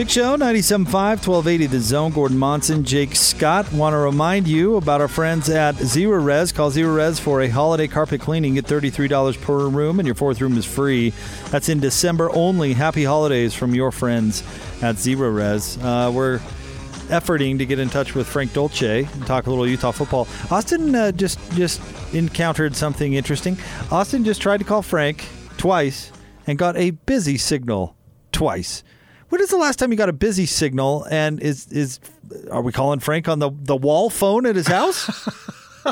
Big Show, 97.5, 1280 The Zone. Gordon Monson, Jake Scott. Want to remind you about our friends at Zerorez. Call Zerorez for a holiday carpet cleaning. Get $33 per room, and your fourth room is free. That's in December only. Happy holidays from your friends at Zerorez. Uh, we're efforting to get in touch with Frank Dolce and talk a little Utah football. Austin uh, just just encountered something interesting. Austin just tried to call Frank twice and got a busy signal twice. When is the last time you got a busy signal? And is is are we calling Frank on the the wall phone at his house?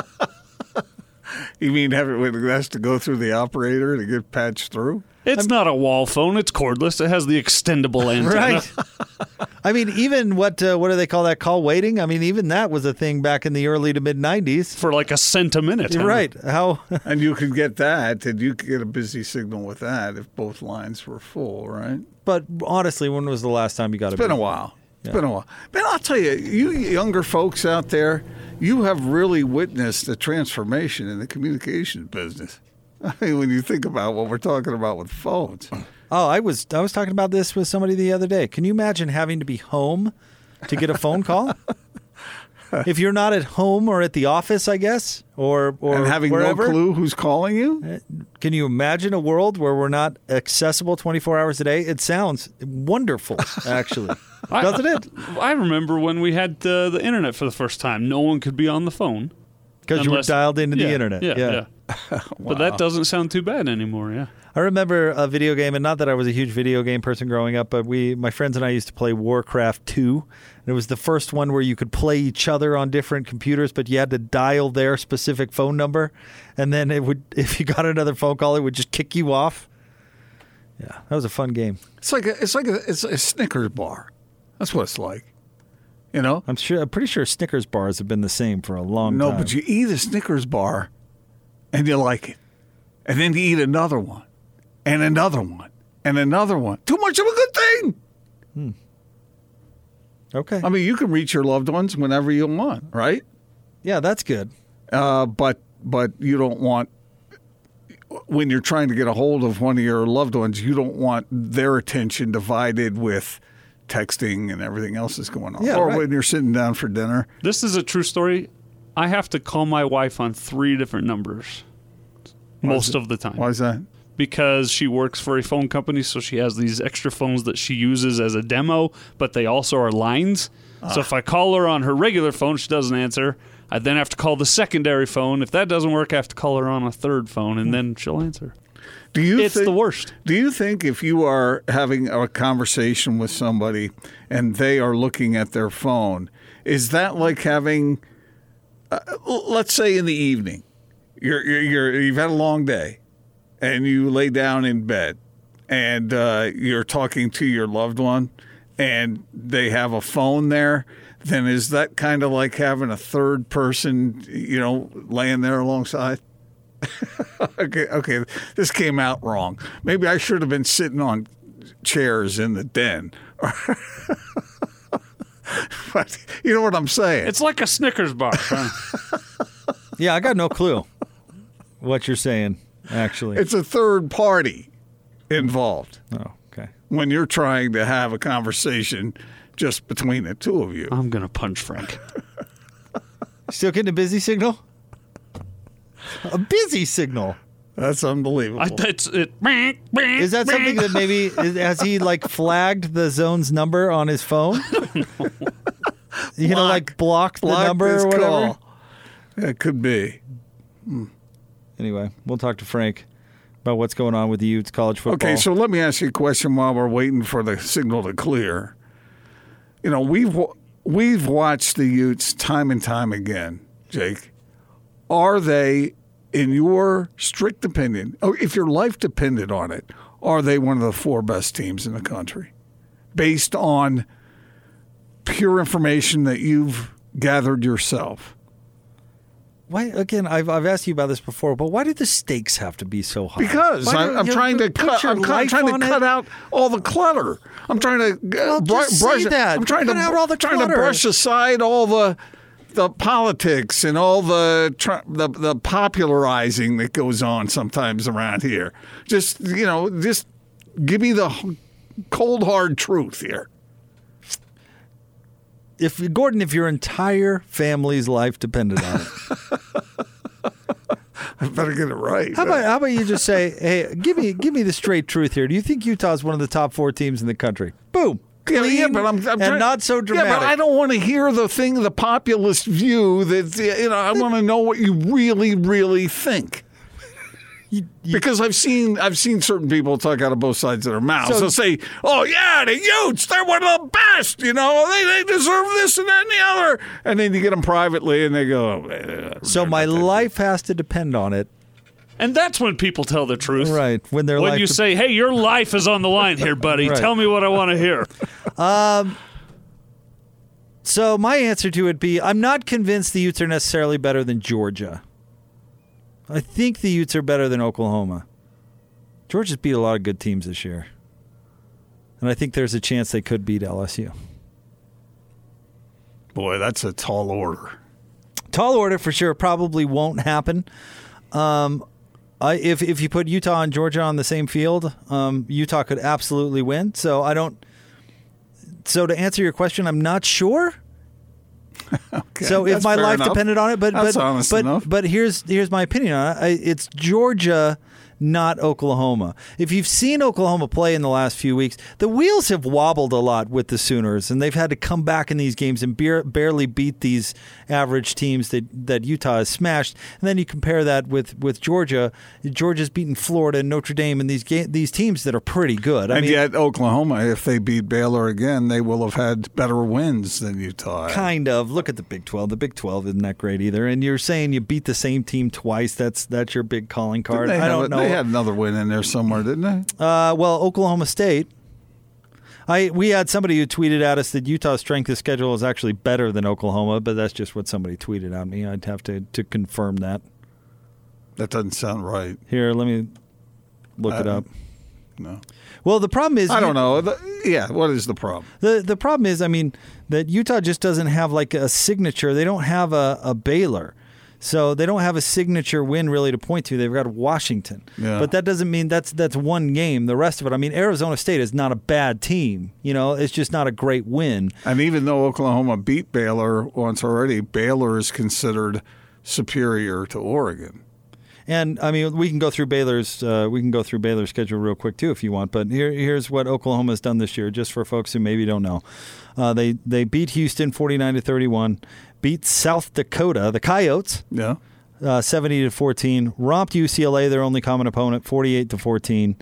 You mean when it has to go through the operator to get patched through? It's not a wall phone. It's cordless. It has the extendable antenna. right. I mean, even what uh, what do they call that call waiting? I mean, even that was a thing back in the early to mid '90s. For like a cent a minute. You're right. How? And you could get that, and you could get a busy signal with that if both lines were full, right? But honestly, when was the last time you got a? It's been a while. It's been a while. Man, I'll tell you, you younger folks out there, you have really witnessed the transformation in the communications business. I mean, when you think about what we're talking about with phones. Oh, I was I was talking about this with somebody the other day. Can you imagine having to be home to get a phone call? if you're not at home or at the office, I guess, or or and having wherever, no clue who's calling you? Can you imagine a world where we're not accessible 24 hours a day? It sounds wonderful, actually, doesn't it? I remember when we had uh, the internet for the first time. No one could be on the phone. Because you were dialed into Yeah, the internet. Yeah, yeah. But that doesn't sound too bad anymore. Yeah. I remember a video game, and not that I was a huge video game person growing up, but we, my friends and I, used to play Warcraft Two, and it was the first one where you could play each other on different computers, but you had to dial their specific phone number, and then it would, if you got another phone call, it would just kick you off. Yeah, that was a fun game. It's like a, it's like a, it's a Snickers bar. That's what it's like. You know? I'm sure, I'm pretty sure Snickers bars have been the same for a long No, time. No, but you eat a Snickers bar and you like it. And then you eat another one and another one and another one. Too much of a good thing. Hmm. okay, I mean, you can reach your loved ones whenever you want, right? yeah, that's good. Uh, but but you don't want when you're trying to get a hold of one of your loved ones, you don't want their attention divided with texting and everything else that's going on. Yeah, or right. when you're sitting down for dinner. This is a true story. I have to call my wife on three different numbers most of the time Why is that? because she works for a phone company, so she has these extra phones that she uses as a demo, but they also are lines. So ah. if I call her on her regular phone, she doesn't answer. I then have to call the secondary phone. If that doesn't work, I have to call her on a third phone, and hmm. then she'll answer. Do you It's think, the worst. Do you think if you are having a conversation with somebody and they are looking at their phone, is that like having, uh, let's say in the evening, you're, you're, you're you've had a long day, and you lay down in bed, and uh, you're talking to your loved one, and they have a phone there. Then is that kind of like having a third person, you know, laying there alongside? okay, okay, this came out wrong. Maybe I should have been sitting on chairs in the den. but you know what I'm saying? It's like a Snickers bar. huh? Yeah, I got no clue what you're saying. Actually, It's a third party involved oh, okay. when you're trying to have a conversation just between the two of you. I'm gonna punch Frank. Still getting a busy signal? A busy signal. That's unbelievable. I, it's it. Is that something that maybe is, has he like flagged the zone's number on his phone? you know, like blocked the Block number this or whatever. call. Yeah, it could be. Hmm. Anyway, we'll talk to Frank about what's going on with the Utes college football. Okay, so let me ask you a question while we're waiting for the signal to clear. You know, we've we've watched the Utes time and time again, Jake. Are they, in your strict opinion, or if your life depended on it, are they one of the four best teams in the country, based on pure information that you've gathered yourself? why again? I've I've asked you about this before, but why do the stakes have to be so high? Because Why I, don't I'm trying to cut. I'm life trying to cut it? out all the clutter. I'm trying to uh, Well, say brush that. I'm trying Cut to out all the trying to brush aside all the the politics and all the, the the popularizing that goes on sometimes around here. Just you know, just give me the cold hard truth here. If Gordon, if your entire family's life depended on it, I better get it right. how about how about you just say, "Hey, give me give me the straight truth here. Do you think Utah's one of the top four teams in the country?" Boom. Yeah, yeah, but I'm, I'm and trying- not so dramatic. Yeah, but I don't want to hear the thing, the populist view. That you know, I want to know what you really, really think. because I've seen I've seen certain people talk out of both sides of their mouths. So- They'll say, "Oh yeah, the Utes, they're one of the best. You know, they, they deserve this and that and the other." And then you get them privately, and they go, eh, So my life has to depend on it, And that's when people tell the truth. right? When their When you say, "Hey, your life is on the line here, buddy. Right. Tell me what I want to hear." So my answer to it would be I'm not convinced the Utes are necessarily better than Georgia. I think the Utes are better than Oklahoma. Georgia's beat a lot of good teams this year. And I think there's a chance they could beat LSU. "Boy, that's a tall order." Tall order for sure probably won't happen. Um, I, if if you put Utah and Georgia on the same field, um, Utah could absolutely win. So I don't. So to answer your question, I'm not sure. Okay, So if my life enough. depended on it, but That's but but, enough. but here's here's my opinion on it. I, it's Georgia, not Oklahoma. If you've seen Oklahoma play in the last few weeks, the wheels have wobbled a lot with the Sooners, and they've had to come back in these games and barely beat these average teams that that Utah has smashed. And then you compare that with with Georgia. Georgia's beaten Florida and Notre Dame and these ga- these teams that are pretty good. I and mean, yet, Oklahoma, if they beat Baylor again, they will have had better wins than Utah. Kind of. Look at the Big Twelve. The Big Twelve isn't that great either. And you're saying you beat the same team twice. That's that's your big calling card. I don't know. They had another win in there somewhere, didn't they? Uh, well, Oklahoma State. I we had somebody who tweeted at us that Utah's strength of schedule is actually better than Oklahoma, but that's just what somebody tweeted at me. I'd have to to confirm that. That doesn't sound right. Here, let me look it Uh, up. No, Well, the problem is I don't know. The- yeah, what is the problem? The the problem is, I mean, that Utah just doesn't have like a signature. They don't have a, a Baylor. So they don't have a signature win really to point to. They've got Washington. Yeah. But that doesn't mean that's that's one game. The rest of it, I mean, Arizona State is not a bad team. You know, it's just not a great win. And even though Oklahoma beat Baylor once already, Baylor is considered superior to Oregon. And I mean, we can go through Baylor's uh, we can go through Baylor's schedule real quick too if you want. But here, here's what Oklahoma has done this year, just for folks who maybe don't know. Uh, they they beat Houston 49 to 31, beat South Dakota, the Coyotes, Yeah. uh, 70 to 14. Romped UCLA, their only common opponent, 48 to 14.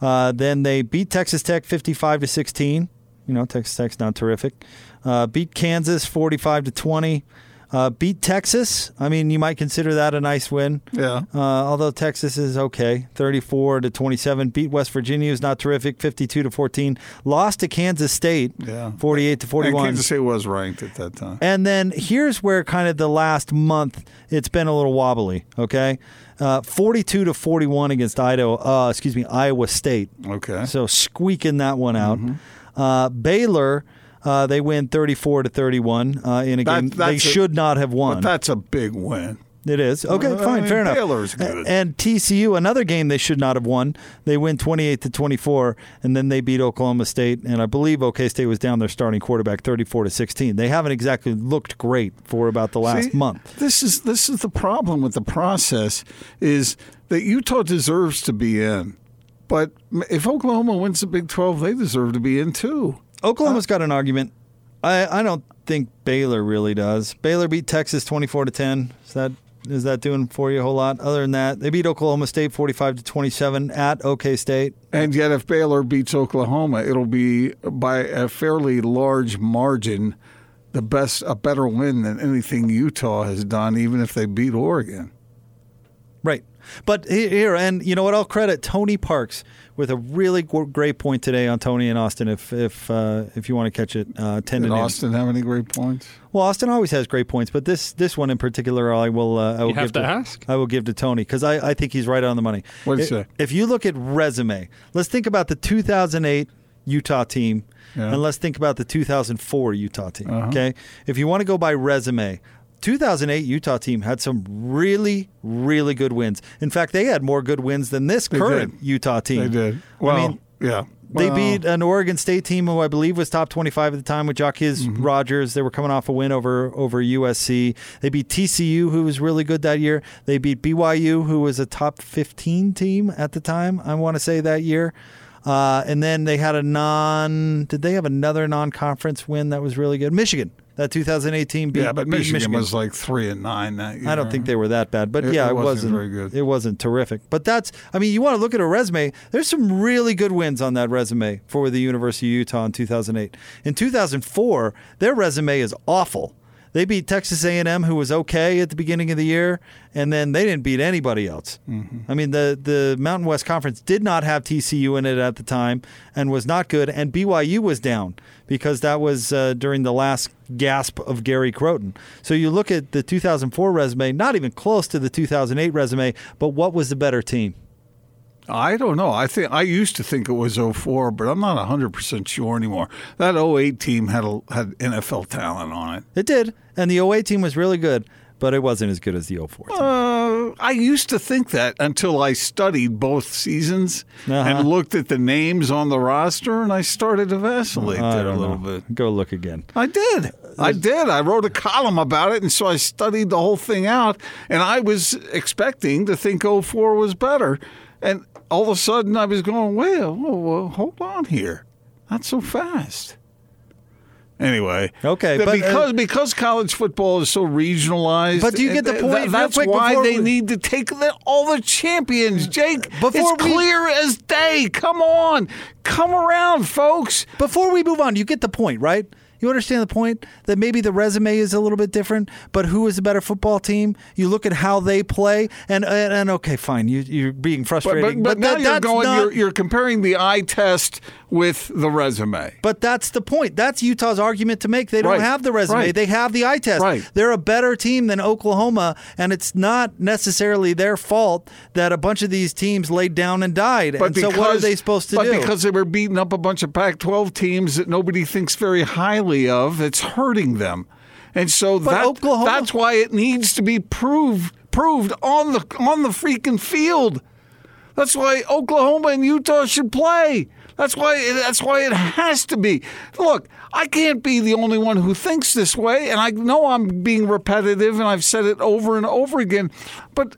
Uh, then they beat Texas Tech 55 to 16. You know, Texas Tech's not terrific. Uh, beat Kansas 45 to 20. Uh, beat Texas. I mean, you might consider that a nice win. Yeah. Uh, although Texas is okay, 34 to 27. Beat West Virginia, is not terrific, 52 to 14. Lost to Kansas State, Yeah. 48 to And 41. Kansas State was ranked at that time. And then here's where kind of the last month it's been a little wobbly. Okay, uh, 42 to 41 against Idaho. Uh, excuse me, Iowa State. Okay. So squeaking that one out. Mm-hmm. Uh, Baylor. Uh, they win 34 to 31 uh, in a That- game they a- should not have won. But that's a big win. It is. Okay, Well, I fine, mean, fair enough. Baylor's good. And TCU, another game they should not have won. They win 28 to 24, and then they beat Oklahoma State. And I believe OK State was down their starting quarterback 34 to 16. They haven't exactly looked great for about the last See, month. This is this is the problem with the process is that Utah deserves to be in. But if Oklahoma wins the Big 12, they deserve to be in too. Oklahoma's got an argument. I, I don't think Baylor really does. Baylor beat Texas 24 to 10. Is that is that doing for you a whole lot? Other than that, they beat Oklahoma State 45 to 27 at OK State. And yet, if Baylor beats Oklahoma, it'll be by a fairly large margin the best, a better win than anything Utah has done, even if they beat Oregon. Right. But here, and you know what? I'll credit Tony Parks with a really great point today on Tony and Austin. If if uh, if you want to catch it, uh, ten Did to noon. Austin have any great points? Well, Austin always has great points, but this this one in particular, I will uh, I will You have give to ask? I will give to Tony because I, I think he's right on the money. What'd he If- say? If you look at resume, let's think about the 2008 Utah team, Yeah. Uh-huh. and let's think about the 2004 Utah team. Okay, if you want to go by resume. 2008 Utah team had some really, really good wins. In fact, they had more good wins than this current did. Utah team. They did. Well, I mean, yeah. they beat an Oregon State team who I believe was top 25 at the time with Jacquizz Mm-hmm. Rodgers. They were coming off a win over over USC. They beat TCU, who was really good that year. They beat BYU, who was a top 15 team at the time. I want to say that year. Uh, and then they had a non. Did they have another non-conference win that was really good? Michigan. That 2018 beat, Yeah, but beat Michigan, was like three and nine that year. I don't think they were that bad, but It- yeah, it it, wasn't wasn't, very good. It wasn't terrific, but that's. I mean, you want to look at a resume. There's some really good wins on that resume for the University of Utah in 2008. In 2004, their resume is awful. They beat Texas A&M, who was okay at the beginning of the year, and then they didn't beat anybody else. I mean, the the Mountain West Conference did not have TCU in it at the time, and was not good. And BYU was down because that was uh, during the last gasp of Gary Crowton. So you look at the 2004 resume, not even close to the 2008 resume, but what was the better team? I don't know. I think I used to think it was 04, but I'm not 100% sure anymore. That 08 team had a, had NFL talent on it. It did, and the 08 team was really good, but it wasn't as good as the 04 team. Uh, I used to think that until I studied both seasons Uh-huh. and looked at the names on the roster, and I started to vacillate I there a little know. bit. Go look again. I did. I did. I wrote a column about it, and so I studied the whole thing out. And I was expecting to think 04 was better. And all of a sudden, I was going, well, whoa, whoa, hold on here. Not so fast. Anyway, Okay, but, uh, because because college football is so regionalized, But do you get the point? th- that's why they we- need to take the, all the champions. Jake, Before it's we- clear as day. Come on, come around, folks. Before we move on, you get the point, right? You understand the point that maybe the resume is a little bit different, but who is a better football team? You look at how they play, and and, and okay, fine, you, you're being But, frustrating, but, but now that- you're going. not- You're, you're comparing the eye test with the resume. But that's the point. That's Utah's argument to make. They don't Right. have the resume. Right. They have the eye test. Right. They're a better team than Oklahoma, and it's not necessarily their fault that a bunch of these teams laid down and died. But and because, so what are they supposed to but do? because they were beating up a bunch of Pac-12 teams that nobody thinks very highly of, it's hurting them. And so that, Oklahoma- that's why it needs to be proved proved on the on the freaking field. That's why Oklahoma and Utah should play. That's why that's why it has to be. Look, I can't be the only one who thinks this way, and I know I'm being repetitive and I've said it over and over again, but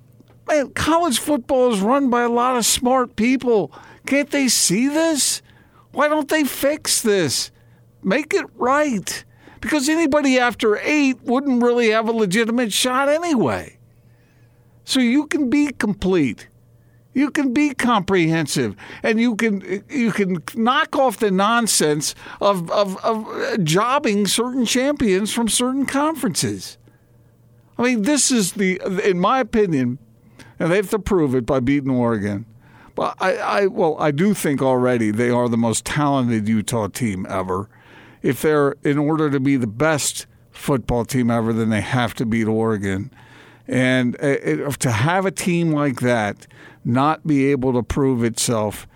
man, college football is run by a lot of smart people. Can't they see this? Why don't they fix this? Make it right. Because anybody after eight wouldn't really have a legitimate shot anyway. So you can be complete. You can be comprehensive, and you can you can knock off the nonsense of of, of jobbing certain champions from certain conferences. I mean, this is the, in my opinion, and they have to prove it by beating Oregon. But I, I, well, I do think already they are the most talented Utah team ever. If they're in order to be the best football team ever, then they have to beat Oregon. And uh, it, to have a team like that not be able to prove itself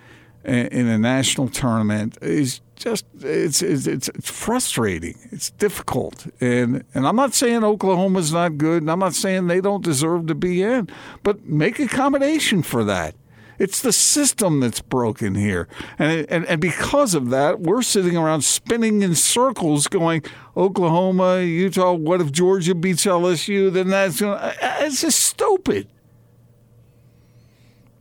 in, a national tournament is just it's, it's it's it's frustrating. It's difficult, and and I'm not saying Oklahoma's not good, and I'm not saying they don't deserve to be in, but make accommodation for that. It's the system that's broken here, and and and because of that, we're sitting around spinning in circles, going Oklahoma, Utah. What if Georgia beats LSU? Then that's gonna, uh, it's just stupid.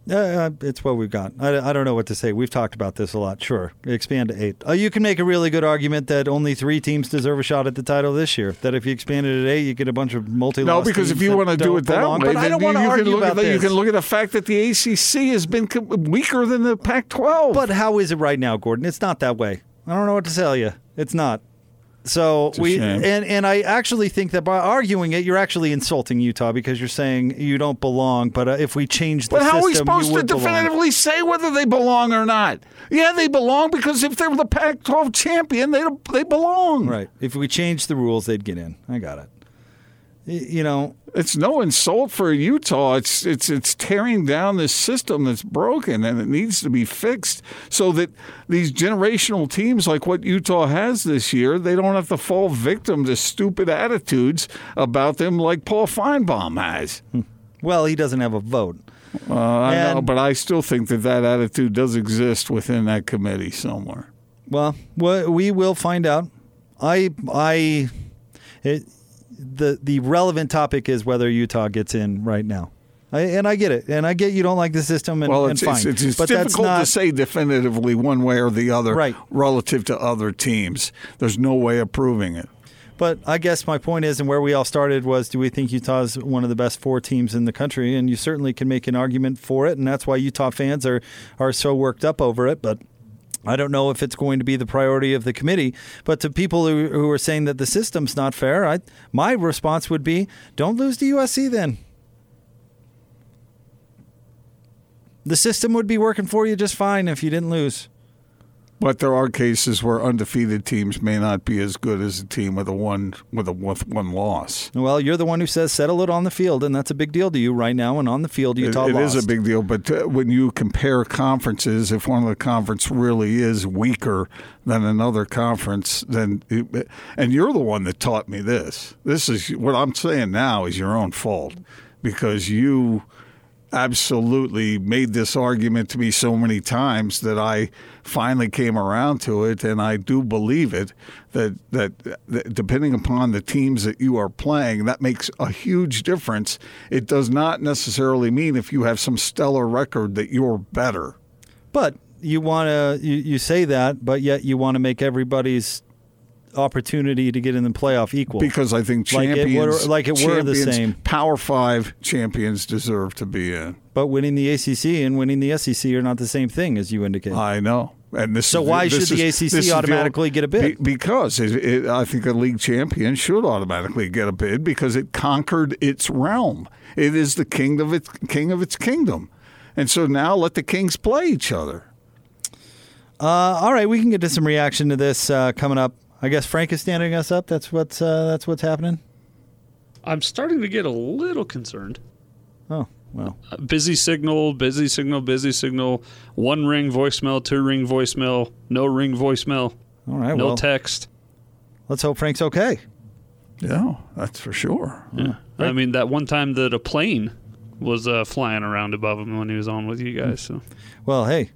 Uh, it's what we've got. I, I don't know what to say. We've talked about this a lot. Sure, expand to eight. Uh, you can make a really good argument that only three teams deserve a shot at the title this year. That if you expand it to eight, you get a bunch of multi. No, because if you want to do it that way, but I don't you, want to can argue look about at the, you can look at the fact that the ACC has been weaker than the Pac-12. But how is it right now, Gordon? It's not that way. I don't know what to tell you. It's not. So we shame. and and I actually think that by arguing it, you're actually insulting Utah because you're saying you don't belong. But uh, if we change the But how are we system, supposed to would belong. definitively say whether they belong or not? Yeah, they belong because if they're the Pac-12 champion, they they belong. Right. If we change the rules, they'd get in. I got it. You know, It's no insult for Utah. It's it's it's tearing down this system that's broken and it needs to be fixed so that these generational teams like what Utah has this year, they don't have to fall victim to stupid attitudes about them like Paul Finebaum has. well, he doesn't have a vote. Uh, I know, but I still think that that attitude does exist within that committee somewhere. Well, we will find out. I I it, the the relevant topic is whether Utah gets in right now. I, and I get it, and I get you don't like the system, and, Well, and it's, fine. it's, it's, but that's not to say definitively one way or the other Right. relative to other teams. There's no way of proving it. But I guess my point is, and where we all started was, do we think Utah's one of the best four teams in the country? And you certainly can make an argument for it, and that's why Utah fans are are so worked up over it. But I don't know if it's going to be the priority of the committee. But to people who, who are saying that the system's not fair, I, my response would be, don't lose to USC then. The system would be working for you just fine if you didn't lose. But there are cases where undefeated teams may not be as good as a team with a one with a with one loss. Well, you're the one who says settle it on the field, and that's a big deal to you right now. And on the field, It- Utah it is lost. a big deal, but uh, when you compare conferences, if one of the conference really is weaker than another conference, then it, and you're the one that taught me this. This is what I'm saying now is your own fault because you absolutely made this argument to me so many times that I finally came around to it, and I do believe it that that, that depending upon the teams that you are playing, that makes a huge difference. It does not necessarily mean if you have some stellar record that you're better. But you want to you, you say that, but yet you want to make everybody's opportunity to get in the playoff equal. Because I think Like it champions, were- like it were the same. Power Five champions deserve to be in. But winning the ACC and winning the SEC are not the same thing, as you indicate. I know. And this So is- why this should the ACC this is the automatically get a bid? Be- because it, it, I think a league champion should automatically get a bid because it conquered its realm. It is the king of its king of its kingdom, and so now let the kings play each other. Uh, all right, we can get to some reaction to this uh, coming up. I guess Frank is standing us up. That's what's uh, that's what's happening. I'm starting to get a little concerned. Oh well, Uh, Busy signal, busy signal, busy signal. One ring voicemail, two ring voicemail, no ring voicemail, all right. no well, text. let's hope Frank's okay. Yeah, that's for sure. Yeah, I mean, that one time that a plane was uh, flying around above him when he was on with you guys. So Well, hey,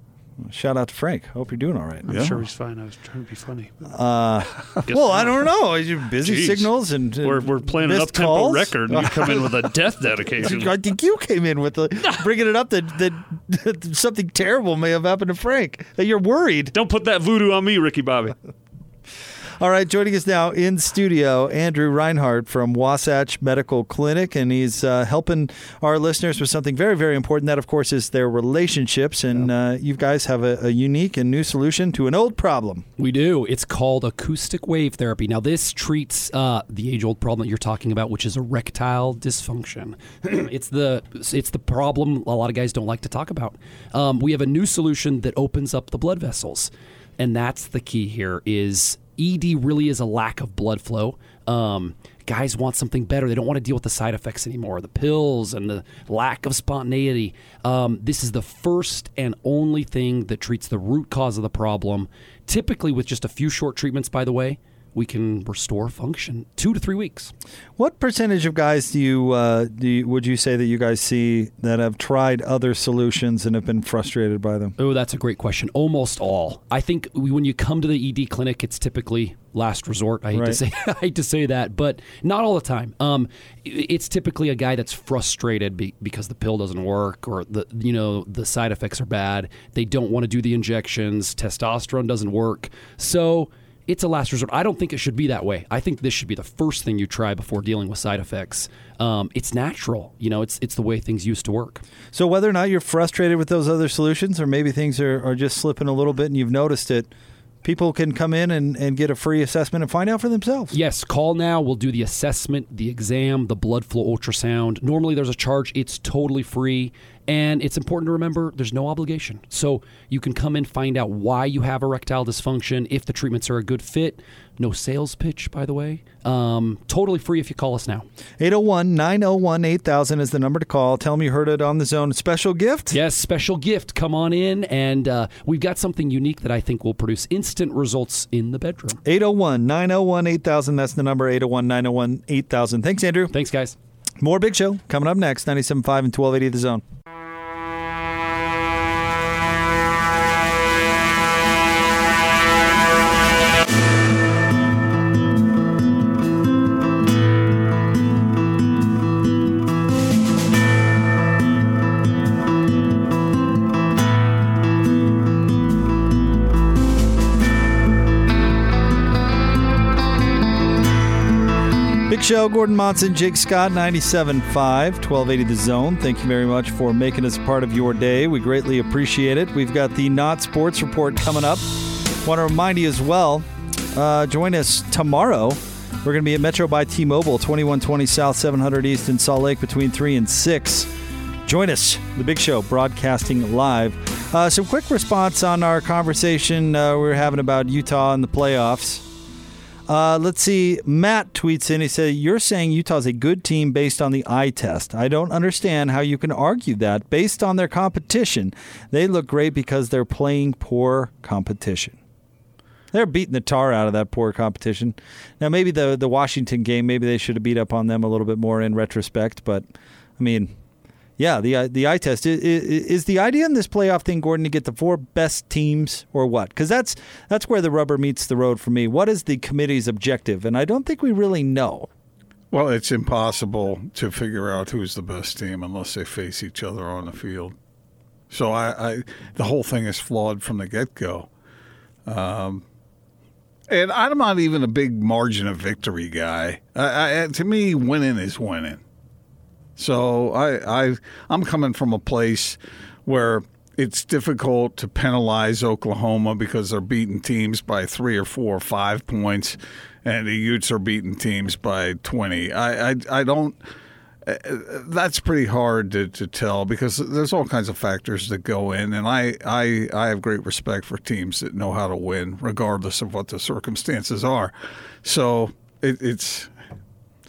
shout out to Frank. Hope you're doing all right. I'm Yeah. sure he's fine. I was trying to be funny. Uh, well. I don't know. You're busy Jeez. signals and uh, We're, we're playing an missed up tempo record, and you come in with a death dedication. I think you came in with the, bringing it up that, that something terrible may have happened to Frank. That you're worried. Don't put that voodoo on me, Ricky Bobby. All right, joining us now in studio, Andrew Reinhardt from Wasatch Medical Clinic, and he's uh, helping our listeners with something very, very important. That, of course, is their relationships, and uh, you guys have a, a unique and new solution to an old problem. We do. It's called acoustic wave therapy. Now, this treats uh, the age-old problem that you're talking about, which is erectile dysfunction. it's the it's the problem a lot of guys don't like to talk about. Um, we have a new solution that opens up the blood vessels, and that's the key here. Is ED really is a lack of blood flow. Um, guys want something better. They don't want to deal with the side effects anymore, the pills and the lack of spontaneity. Um, this is the first and only thing that treats the root cause of the problem. Typically, with just a few short treatments, by the way, we can restore function two to three weeks. What percentage of guys do you, uh, do you would you say that you guys see that have tried other solutions and have been frustrated by them? Oh, that's a great question. Almost all. I think we- when you come to the ED clinic, it's typically last resort. I hate to say I hate to say that, but not all the time. Um, it's typically a guy that's frustrated be, because the pill doesn't work or the you know the side effects are bad. They don't want to do the injections. Testosterone doesn't work. So it's a last resort. I don't think it should be that way. I think this should be the first thing you try before dealing with side effects. Um, it's natural. You know, it's it's the way things used to work. So whether or not you're frustrated with those other solutions, or maybe things are, are just slipping a little bit and you've noticed it, people can come in and, and get a free assessment and find out for themselves. Yes, call now. We'll do the assessment, the exam, the blood flow ultrasound. Normally there's a charge, it's totally free. And it's important to remember there's no obligation. So you can come and find out why you have erectile dysfunction, if the treatments are a good fit. No sales pitch, by the way. Um, totally free if you call us now. 801 901 8000 is the number to call. Tell them you heard it on the zone. Special gift? Yes, special gift. Come on in, and uh, we've got something unique that I think will produce instant results in the bedroom. 801 901 8000. That's the number 801 901 8000. Thanks, Andrew. Thanks, guys. More Big Show coming up next 97.5 and 1280 The Zone. Show, Gordon Monson, Jake Scott, 97.5, 1280 The Zone. Thank you very much for making us part of your day. We greatly appreciate it. We've got the Not Sports Report coming up. Want to remind you as well, uh, join us tomorrow. We're going to be at Metro by T-Mobile, 2120 South, 700 East in Salt Lake between 3 and 6. Join us, The Big Show, broadcasting live. Uh, some quick response on our conversation uh, we were having about Utah and the playoffs. Uh, let's see. Matt tweets in. He says, You're saying Utah's a good team based on the eye test. I don't understand how you can argue that. Based on their competition, they look great because they're playing poor competition. They're beating the tar out of that poor competition. Now, maybe the, the Washington game, maybe they should have beat up on them a little bit more in retrospect. But, I mean, yeah, the the eye test is, is the idea in this playoff thing, Gordon, to get the four best teams or what? Because that's that's where the rubber meets the road for me. What is the committee's objective? And I don't think we really know. Well, it's impossible to figure out who's the best team unless they face each other on the field. So I, I the whole thing is flawed from the get go. Um, and I'm not even a big margin of victory guy. I, I, to me, winning is winning. So I, I I'm coming from a place where it's difficult to penalize Oklahoma because they're beating teams by three or four or five points, and the Utes are beating teams by twenty. I I, I don't. uh, That's pretty hard to, to tell because there's all kinds of factors that go in, and I, I I have great respect for teams that know how to win regardless of what the circumstances are. So it, it's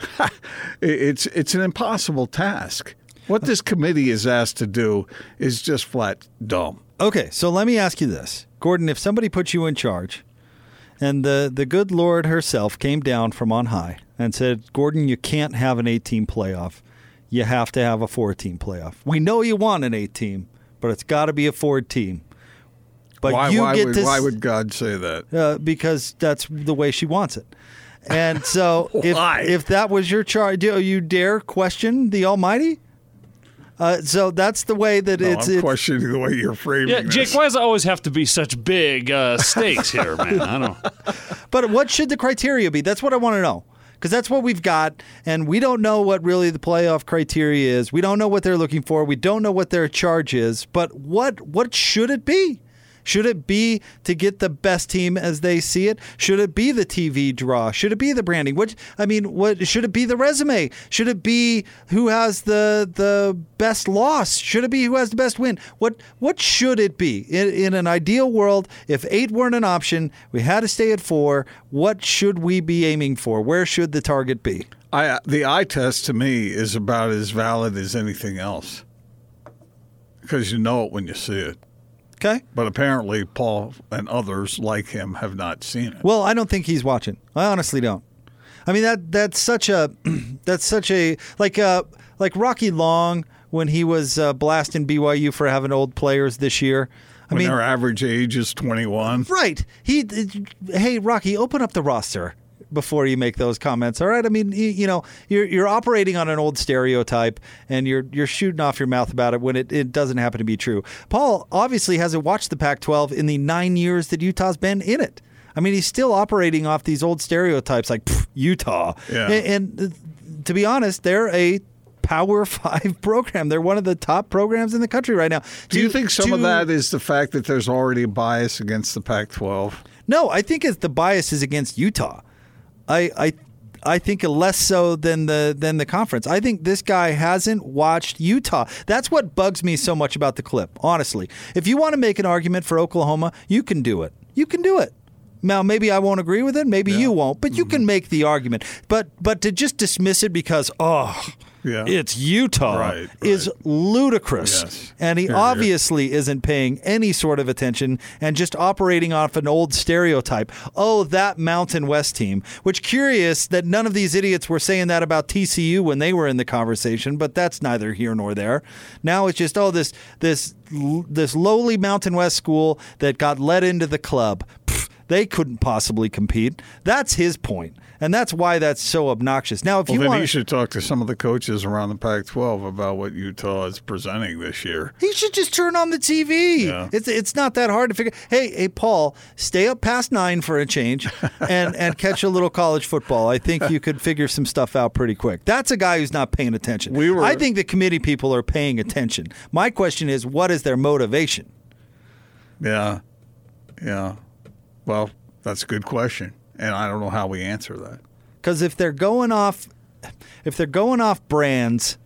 it's it's an impossible task. What this committee is asked to do is just flat dumb. Okay, so let me ask you this, Gordon. If somebody put you in charge, and the the good Lord herself came down from on high and said, "Gordon, you can't have an eight-team playoff. You have to have a four-team playoff. We know you want an eight-team, but it's got to be a four-team." But why you why get would, to why would God say that? uh, because that's the way she wants it. And so, if if that was your charge, do you dare question the Almighty? Uh, so that's the way that No, it's. I'm it's questioning the way you're framing Yeah, this. Jake, why does it always have to be such big uh, stakes here, man? I don't. but what should the criteria be? That's what I want to know. Because that's what we've got, and we don't know what really the playoff criteria is. We don't know what they're looking for. We don't know what their charge is. But what what should it be? Should it be to get the best team as they see it? Should it be the TV draw? Should it be the branding? What I mean, what should it be the resume? Should it be who has the the best loss? Should it be who has the best win? What what should it be? In, in an ideal world, if eight weren't an option, we had to stay at four. What should we be aiming for? Where should the target be? I, the eye test to me is about as valid as anything else because you know it when you see it. Okay. But apparently, Paul and others like him have not seen it. Well, I don't think he's watching. I honestly don't. I mean that that's such a that's such a like uh like Rocky Long when he was uh, blasting BYU for having old players this year. I when mean, their average age is 21. right? He, hey Rocky, open up the roster before you make those comments. All right? I mean, you, you know, you're you're operating on an old stereotype and you're you're shooting off your mouth about it when it, it doesn't happen to be true. Paul obviously hasn't watched the Pac-12 in the nine years that Utah's been in it. I mean, he's still operating off these old stereotypes like "Pff, Utah, Yeah. and, and to be honest, they're a Power Five program. They're one of the top programs in the country right now. Do you think some of that is the fact that there's already a bias against the Pac-12? No, I think it's the bias is against Utah. I I I think less so than the than the conference. I think this guy hasn't watched Utah. That's what bugs me so much about the clip. Honestly, if you want to make an argument for Oklahoma, you can do it. You can do it. Now, maybe I won't agree with it. Maybe you won't, but you Mm-hmm. can make the argument. But but to just dismiss it because oh, Yeah. it's Utah Right, is ludicrous. Yes. And he obviously isn't paying any sort of attention and just operating off an old stereotype. Oh, that Mountain West team. Which curious that none of these idiots were saying that about TCU when they were in the conversation, but that's neither here nor there. Now it's just oh this this this lowly Mountain West school that got let into the club. They couldn't possibly compete. That's his. And that's why that's so obnoxious. Now, if Well, you then want he should talk to some of the coaches around the Pac-12 about what Utah is presenting this year. He should just turn on the TV. Yeah. It's it's not that hard to figure. Hey, hey, Paul, stay up past nine for a change, and and catch a little college football. I think you could figure some stuff out pretty quick. That's a guy who's not paying attention. We were- I think the committee people are paying attention. My question is, what is their motivation? Yeah, yeah. Well, that's a good question, and I don't know how we answer that. Because if they're going off, if they're going off brands,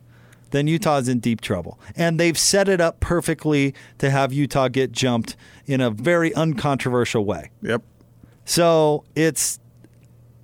then Utah's in deep trouble. And they've set it up perfectly to have Utah get jumped in a very uncontroversial way. Yep. So it's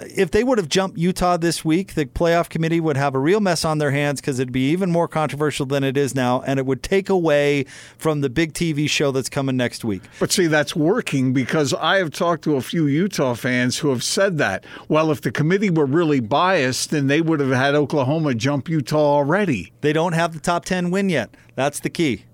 if they would have jumped Utah this week, the playoff committee would have a real mess on their hands because it'd be even more controversial than it is now, and it would take away from the big TV show that's coming next week. But see, that's working because I have talked to a few Utah fans who have said that. Well, if the committee were really biased, then they would have had Oklahoma jump Utah already. They don't have the top 10 win yet. That's the key.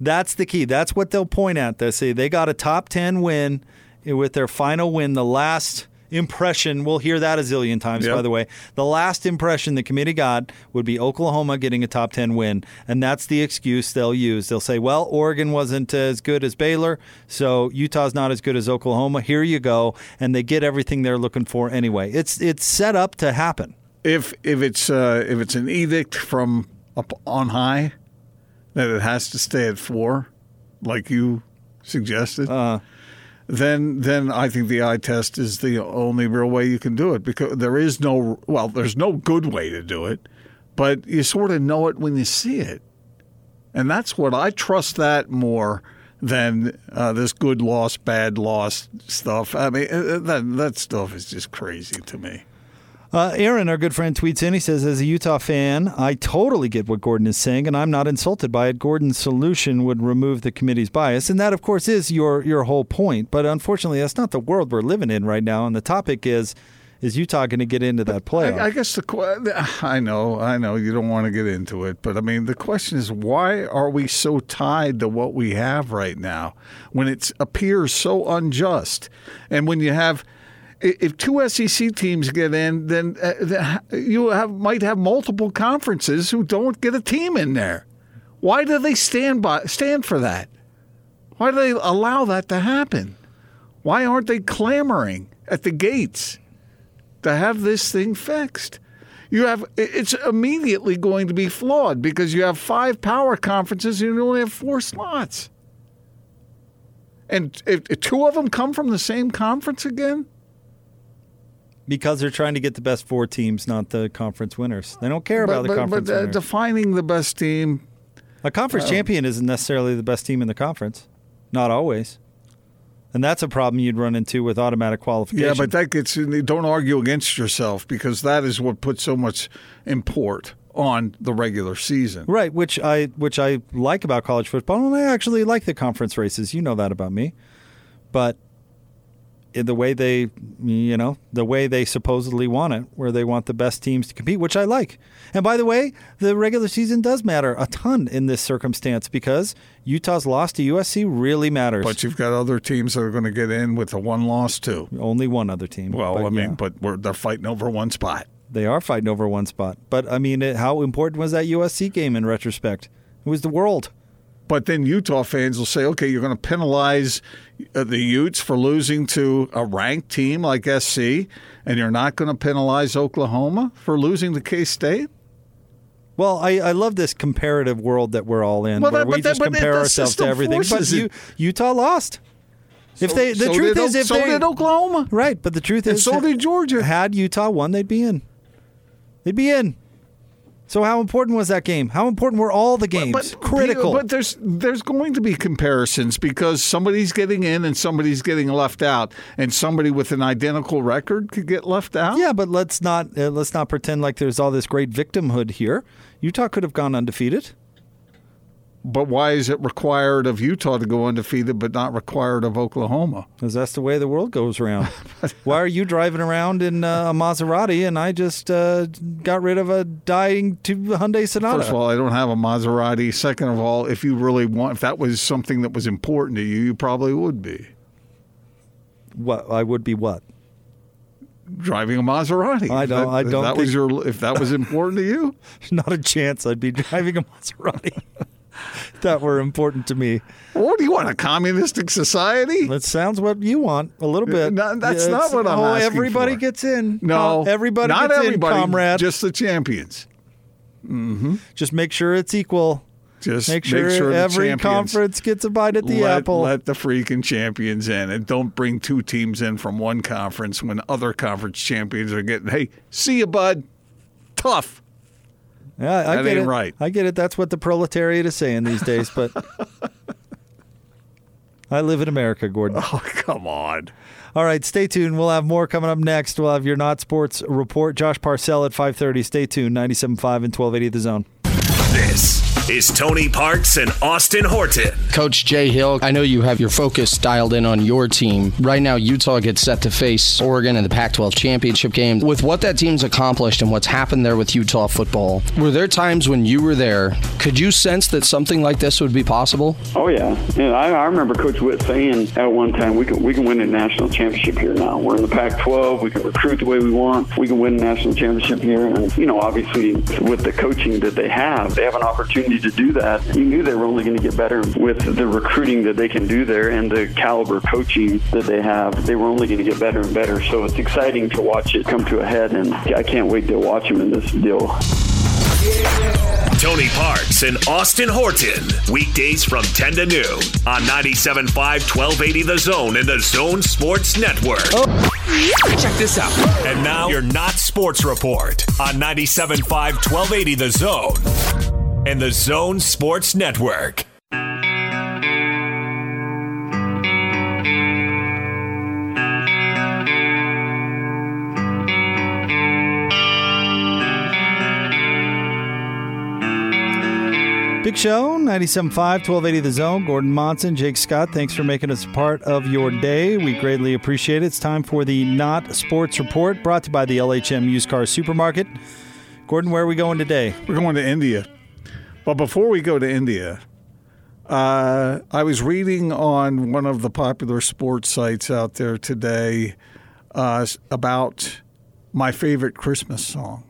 That's the key. That's what they'll point at. They say they got a top 10 win with their final win. The last impression, we'll hear that a zillion times, Yep. by the way. The last impression the committee got would be Oklahoma getting a top 10 win. And that's the excuse they'll use. They'll say, well, Oregon wasn't as good as Baylor, so Utah's not as good as Oklahoma. Here you go. And they get everything they're looking for anyway. It's, it's set up to happen. If if it's uh, if it's an edict from up on high that it has to stay at four, like you suggested, then then I think the eye test is the only real way you can do it because there is no well, there's no good way to do it, but you sort of know it when you see it, and that's what I trust that more than uh, this good loss, bad loss stuff. I mean, uh, that that stuff is just crazy to me. Uh, Aaron, our good friend, tweets in. He says, As a Utah fan, I totally get what Gordon is saying, and I'm not insulted by it. Gordon's solution would remove the committee's bias. And that, of course, is your, your whole point. But unfortunately, that's not the world we're living in right now. And the topic is Is Utah going to get into that playoff? I, I guess the I know, I know you don't want to get into it, but I mean the question is why are we so tied to what we have right now when it appears so unjust, and when you have. If two SEC teams get in, then uh, you have might have multiple conferences who don't get a team in there. Why do they stand by stand for that? Why do they allow that to happen? Why aren't they clamoring at the gates? to have this thing fixed. You have it's immediately going to be flawed because you have five power conferences and you only have four slots. And if two of them come from the same conference again, because they're trying to get the best four teams, not the conference winners. They don't care about the but, conference but uh, winners. defining the best team, a conference champion isn't necessarily the best team in the conference. Not always. And that's a problem you'd run into with automatic qualification. yeah, but that gets don't argue against yourself because that is what puts so much import on the regular season. Right, which I which I like about college football, and I actually like the conference races. You know that about me, but Eh, the way they, you know, the way they supposedly want it, where they want the best teams to compete, which I like. And by the way, the regular season does matter a ton in this circumstance because Utah's loss to USC really matters. But you've got other teams that are going to get in with a one loss too. Only one other team. Well, but I mean, yeah. but we're, they're fighting over one spot. They are fighting over one spot. But I mean, it, how important was that USC game in retrospect? It was the world. But then Utah fans will say, okay, you're going to penalize uh, the Utes for losing to a ranked team like SC, and you're not going to penalize Oklahoma for losing to K State? Well, I, I love this comparative world that we're all in, Well, where that- we but that- just compare ourselves to everything. But you. Utah lost. If they, the so truth is, O- if so they did Oklahoma. right, but the truth And is, so did Georgia. Had Utah won, they'd be in. They'd be in. So how important was that game? How important were all the games? But Critical. But there's there's going to be comparisons because somebody's getting in and somebody's getting left out, and somebody with an identical record could get left out. yeah, but let's not uh, let's not pretend like there's all this great victimhood here. Utah could have gone undefeated. But why is it required of Utah to go undefeated, but not required of Oklahoma? Because that's the way the world goes around. Why are you driving around in uh, a Maserati and I just uh, got rid of a dying two Hyundai Sonata? First of all, I don't have a Maserati. Second of all, if you really want, if that was something that was important to you, you probably would be what I would be what? driving a Maserati. I don't- that- I don't That was your. If that was important to you, Not a chance. I'd be driving a Maserati. that were important to me. what do you want? A communistic society? That sounds what you want a little bit. No, that's Yeah, not what I'm oh, asking everybody for. gets in. No, everybody not gets everybody, in, comrade. Just the champions. Mm-hmm. Just make sure it's equal. Just Make sure, the every champions. conference gets a bite at the let, apple. Let the freaking champions in, and don't bring two teams in from one conference when other conference champions are getting. Hey, see you, bud. Tough. Yeah, I that get ain't it. right. I get it. That's what the proletariat is saying these days. But I live in America, Gordon. Oh, come on. All right, stay tuned. We'll have more coming up next. We'll have your not sports report. Josh Parcell at 5:30. Stay tuned. 97.5 and 1280 The Zone. This is Tony Parks and Austin Horton. Coach Jay Hill, I know you have your focus dialed in on your team. Right now, Utah gets set to face Oregon in the Pac 12 championship game. With what that team's accomplished and what's happened there with Utah football, were there times when you were there? Could you sense that something like this would be possible? Oh yeah, yeah. I, I remember Coach Whitt saying at one time, "We can we can win a national championship here now. We're in the Pac-12. We can recruit the way we want. We can win a national championship here." And you know, obviously, with the coaching that they have, they have an opportunity to do that. You knew they were only going to get better with the recruiting that they can do there and the caliber coaching that they have. They were only going to get better and better. So it's exciting to watch it come to a head, and I can't wait to watch them in this deal. Tony Parks and Austin Horton. Weekdays from 10 to noon on 97.5 1280 The Zone and the Zone Sports Network. Check this out. And now your not sports report on 97.5 1280 The Zone and the Zone Sports Network. Big Show, 97.5, 1280 The Zone. Gordon Monson, Jake Scott, thanks for making us a part of your day. We greatly appreciate it. It's time for the Not Sports Report brought to you by the LHM Used Car Supermarket. Gordon, where are we going today? We're going to India. But before we go to India, uh, I was reading on one of the popular sports sites out there today uh, about my favorite Christmas song.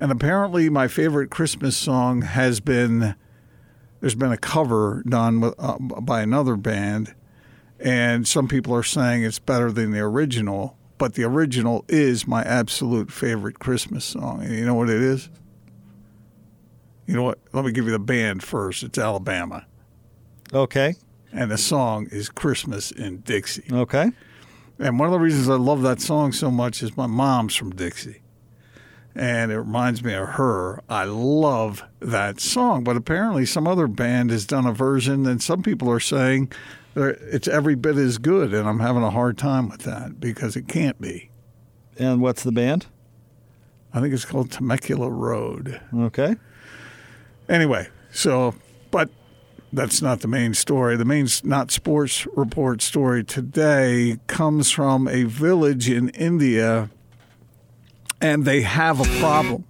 And apparently, my favorite Christmas song has been there's been a cover done with, uh, by another band, and some people are saying it's better than the original. But the original is my absolute favorite Christmas song. And you know what it is? You know what? Let me give you the band first. It's Alabama. Okay. And the song is Christmas in Dixie. Okay. And one of the reasons I love that song so much is my mom's from Dixie. And it reminds me of her. I love that song. But apparently, some other band has done a version, and some people are saying it's every bit as good. And I'm having a hard time with that because it can't be. And what's the band? I think it's called Temecula Road. Okay. Anyway, so, but that's not the main story. The main not sports report story today comes from a village in India, and they have a problem.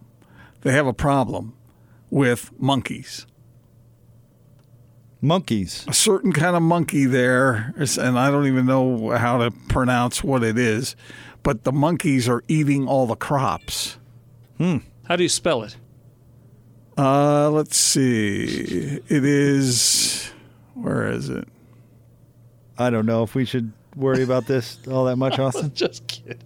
They have a problem with monkeys. Monkeys. A certain kind of monkey there, is- and I don't even know how to pronounce what it is, but the monkeys are eating all the crops. Hmm. How do you spell it? Uh, let's see. It is. Where is it? I don't know if we should worry about this all that much, Austin. Just kidding.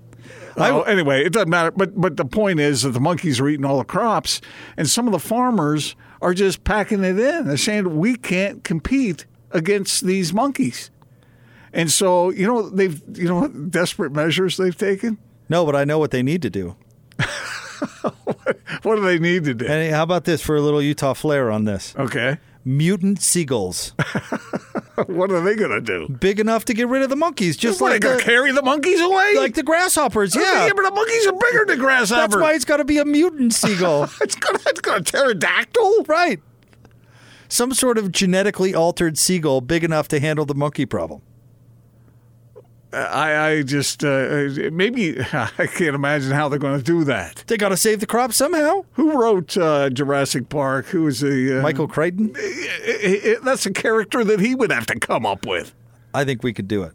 Oh, anyway, it doesn't matter. But but the point is that the monkeys are eating all the crops, and some of the farmers are just packing it in. They're saying we can't compete against these monkeys, and so you know they've you know what desperate measures they've taken. No, but I know what they need to do. What do they need to do? And how about this for a little Utah flair on this? Okay, Mutant seagulls, what are they gonna do? big enough to get rid of the monkeys, just what, like the, carry the monkeys away? like the grasshoppers. Yeah, but the monkeys are bigger than grasshoppers. that's why it's got to be a mutant seagull. it's gonna it's gonna pterodactyl. right. Some sort of genetically altered seagull big enough to handle the monkey problem. I, I just uh, maybe I can't imagine how they're going to do that. They got to save the crop somehow. Who wrote uh, Jurassic Park? Who was the uh, Michael Crichton. i- i- that's a character that he would have to come up with. I think we could do it.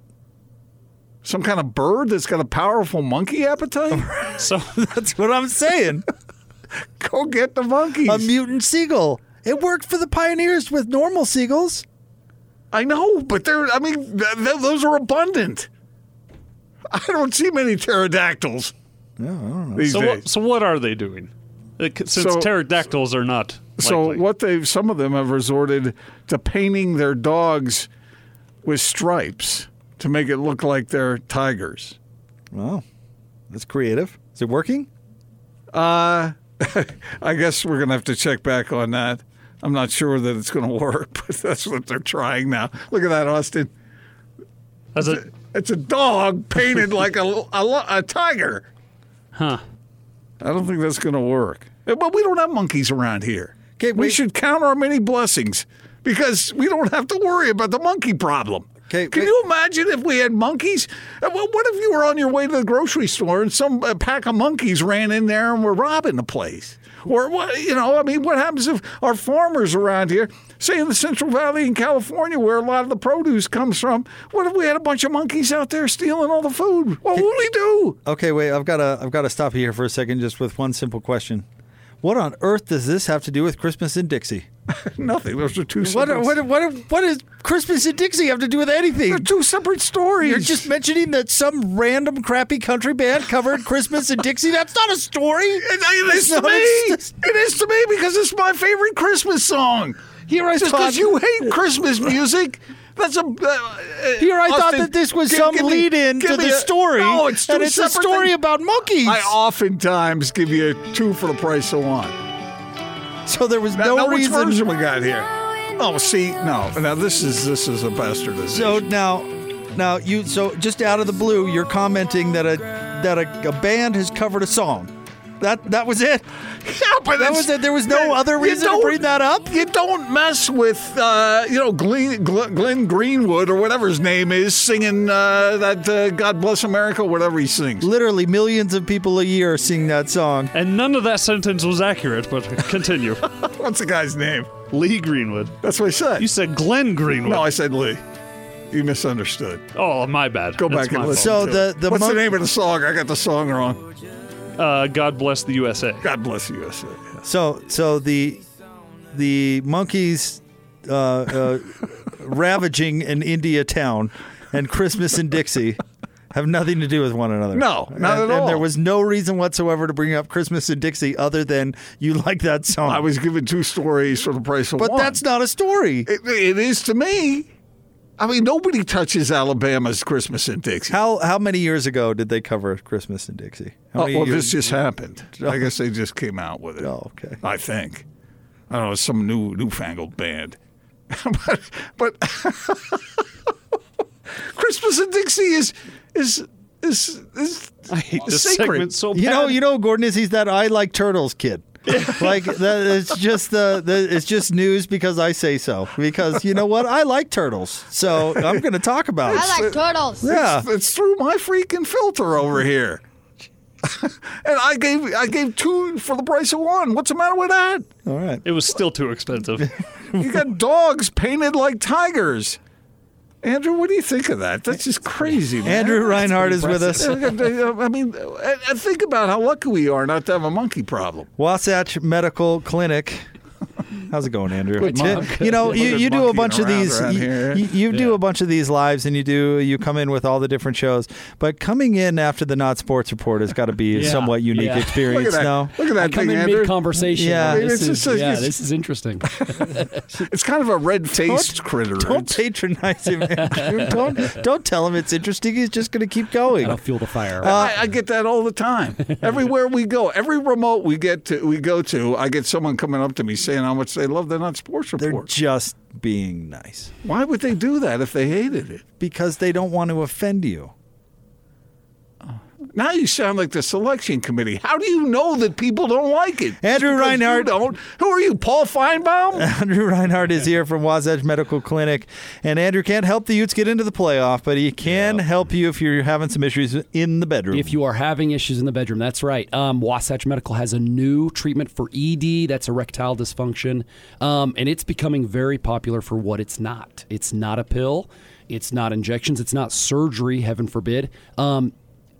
Some kind of bird that's got a powerful monkey appetite. So That's what I'm saying. Go get the monkeys. a mutant seagull. It worked for the pioneers with normal seagulls. I know, but they're. I mean, th- th- those are abundant. I don't see many pterodactyls. Yeah, I don't know. These so days. what, so what are they doing? Like, Since So- pterodactyls are not. So likely. what they've some of them have resorted to painting their dogs with stripes to make it look like they're tigers. Wow, that's creative. Is it working? Uh I guess we're gonna have to check back on that. I'm not sure that it's gonna work, but that's what they're trying now. Look at that, Austin. As a, It's a dog painted like a, a, a tiger. huh. I don't think that's gonna work. But we don't have monkeys around here. Okay, we wait. should count our many blessings because we don't have to worry about the monkey problem. Okay, Can wait. you imagine if we had monkeys? Uh, What what if you were on your way to the grocery store and some uh, pack of monkeys ran in there and were robbing the place? Or what? You know, I mean, what happens if our farmers around here, say in the Central Valley in California, where a lot of the produce comes from, what if we had a bunch of monkeys out there stealing all the food? What would we do? Okay, wait. I've got to. I've got to stop you here for a second, just with one simple question. What on earth does this have to do with Christmas in Dixie? Nothing. Those are two What? separate. What? What? What does Christmas in Dixie have to do with anything? They're two separate stories. You're just mentioning that some random crappy country band covered Christmas in Dixie. That's not a story. It, it is to me. it's- It is to me because it's my favorite Christmas song. Here I Just thought because you hate Christmas music. That's a. Uh, Here I thought that this was give- some give lead-in give to the a- story. No, it's two and it's a story things. about monkeys. I oftentimes give you a two for the price of one. So there was Now, no now which version we got here? Oh, see, no. Now this is this is a bastardization. So now, now you so just out of the blue, you're commenting that a that a, a band has covered a song. That that was it. yeah, but That was it. There was no you other reason to don't- bring that up. You don't mess with, uh, you know, Glenn, Glenn, Glenn Greenwood or whatever his name is singing uh, that uh, "God Bless America" whatever he sings. Literally millions of people a year sing that song. And none of that sentence was accurate, but continue. What's the guy's name? Lee Greenwood. That's what I said. You said Glenn Greenwood. no, I said Lee. You misunderstood. oh, my bad. Go That's back and my listen. So to the- the What's mon- the name of the song? I got the song wrong. Fault. Uh, God bless the USA. God bless the USA. So so the the monkeys uh, uh, ravaging an India town and Christmas in Dixie have nothing to do with one another. No, not and, at And all. there was no reason whatsoever to bring up Christmas in Dixie other than you like that song. I was given two stories for the price of but one. that's not a story. It, it is to me. I mean, nobody touches Alabama's Christmas in Dixie. How how many years ago did they cover Christmas in Dixie? How Oh, well, years- this just happened. Oh. I guess they just came out with it. Oh, okay. I think. I don't know, some new newfangled band. but but Christmas in Dixie is is is is I hate this sacred. segment so bad. You know, you know, Gordon is he's that I like turtles kid. like that, it's just uh, the, the it's just news because I say so. Because you know what, I like turtles, so I'm going to talk about it. I like turtles. yeah, It's through my freaking filter over here. and I gave I gave two for the price of one. What's the matter with that? all right. It was still too expensive. You got dogs painted like tigers. Andrew, what do you think of that? That's just crazy, man. Andrew Reinhardt is with us. Uh, uh, I mean, and think about how lucky we are not to have a monkey problem. Wasatch Medical Clinic How's it going, Andrew? Good, Ti- you know, you, you do a bunch of these. around You, you, you do Yeah. a bunch of these lives, and you do you come in with all the different shows. But coming in after the Not Sports Report has got to be a somewhat unique Yeah. Experience. at that. No, Look at that I that come thing, in Andrew. mid conversation. Yeah. this, It's is, just- yeah, it's- this is interesting. It's kind of a red faced critter. don't It's- patronize him. Andrew. don't don't tell him it's interesting. He's just going to keep going. I'll fuel the fire. I, uh, I get that all the time. Everywhere we go, every remote we get to, we go to, I get someone coming up to me saying how much they love the Not Sports reports. They're just being nice Why would they do that if they hated it? because they don't want to offend you. Now you sound like the selection committee. How do you know that people don't like it? Andrew because Reinhardt. You don't. Who are you, Paul Finebaum? Andrew Reinhardt is here from Wasatch Medical Clinic, and Andrew can't help the Utes get into the playoff, but he can help you if you're having some issues in the bedroom. If you are having issues in the bedroom, that's right. Um, Wasatch Medical has a new treatment for ED, that's erectile dysfunction, um, and it's becoming very popular for what it's not. It's not a pill, it's not injections, it's not surgery, heaven forbid. Um,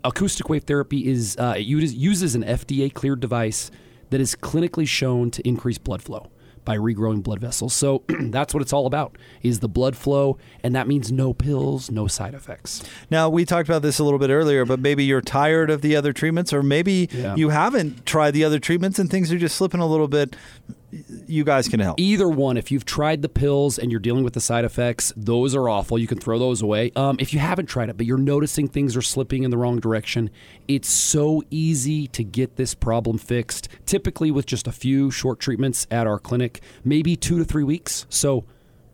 acoustic wave therapy is uh, it uses, uses an FDA cleared device that is clinically shown to increase blood flow by regrowing blood vessels. So that's what it's all about is the blood flow and that means no pills, no side effects. now, we talked about this a little bit earlier, but maybe you're tired of the other treatments, or maybe Yeah. you haven't tried the other treatments and things are just slipping a little bit. You guys can help. Either one, if you've tried the pills and you're dealing with the side effects, those are awful. You can throw those away. Um, if you haven't tried it, but you're noticing things are slipping in the wrong direction, it's so easy to get this problem fixed. Typically, with just a few short treatments at our clinic, maybe two to three weeks. So,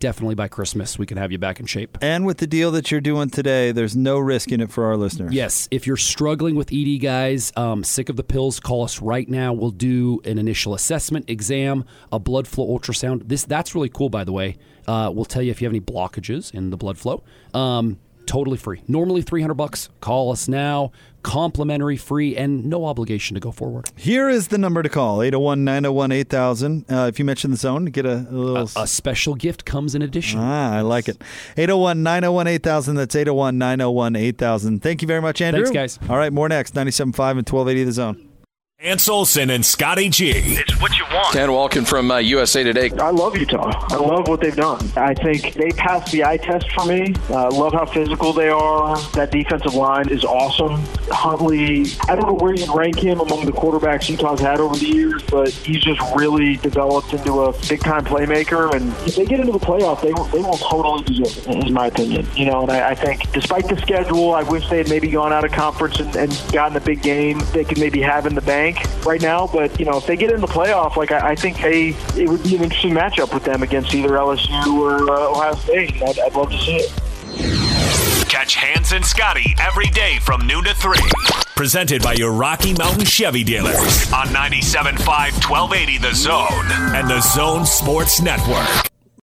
definitely by Christmas, we can have you back in shape. And with the deal that you're doing today, there's no risk in it for our listeners. Yes, if you're struggling with ED, guys, um, sick of the pills, call us right now. We'll do an initial assessment, exam, a blood flow ultrasound. This that's really cool, by the way. Uh, we'll tell you if you have any blockages in the blood flow. Um, totally free. Normally 300 bucks. Call us now. Complimentary, free, and no obligation to go forward. Here is the number to call 801 901 8000. Uh, If you mention the zone, get a, a little. A special gift comes in addition. Ah, I like it. 801 901 8000. That's 801 901 8000. Thank you very much, Andrew. Thanks, guys. All right, more next 97.5 and 1280 The Zone. Hans Olsen and Scotty G. It's what you want. Dan Wolken from uh, USA Today. I love Utah. I love what they've done. I think they passed the eye test for me. I uh, love how physical they are. That defensive line is awesome. Huntley, I don't know where you'd rank him among the quarterbacks Utah's had over the years, but he's just really developed into a big time playmaker. And if they get into the playoff, they will, they will totally deserve it, in my opinion. You know, and I, I think despite the schedule, I wish they had maybe gone out of conference and, and gotten a big game they could maybe have in the bank right now. But, you know, if they get in the playoff, like I, I think they it would be an interesting matchup with them against either LSU or uh, Ohio State. I'd, I'd love to see it. Catch Hans and Scotty every day from noon to 3. Presented by your Rocky Mountain Chevy dealers on 97.5 1280 The Zone and The Zone Sports Network.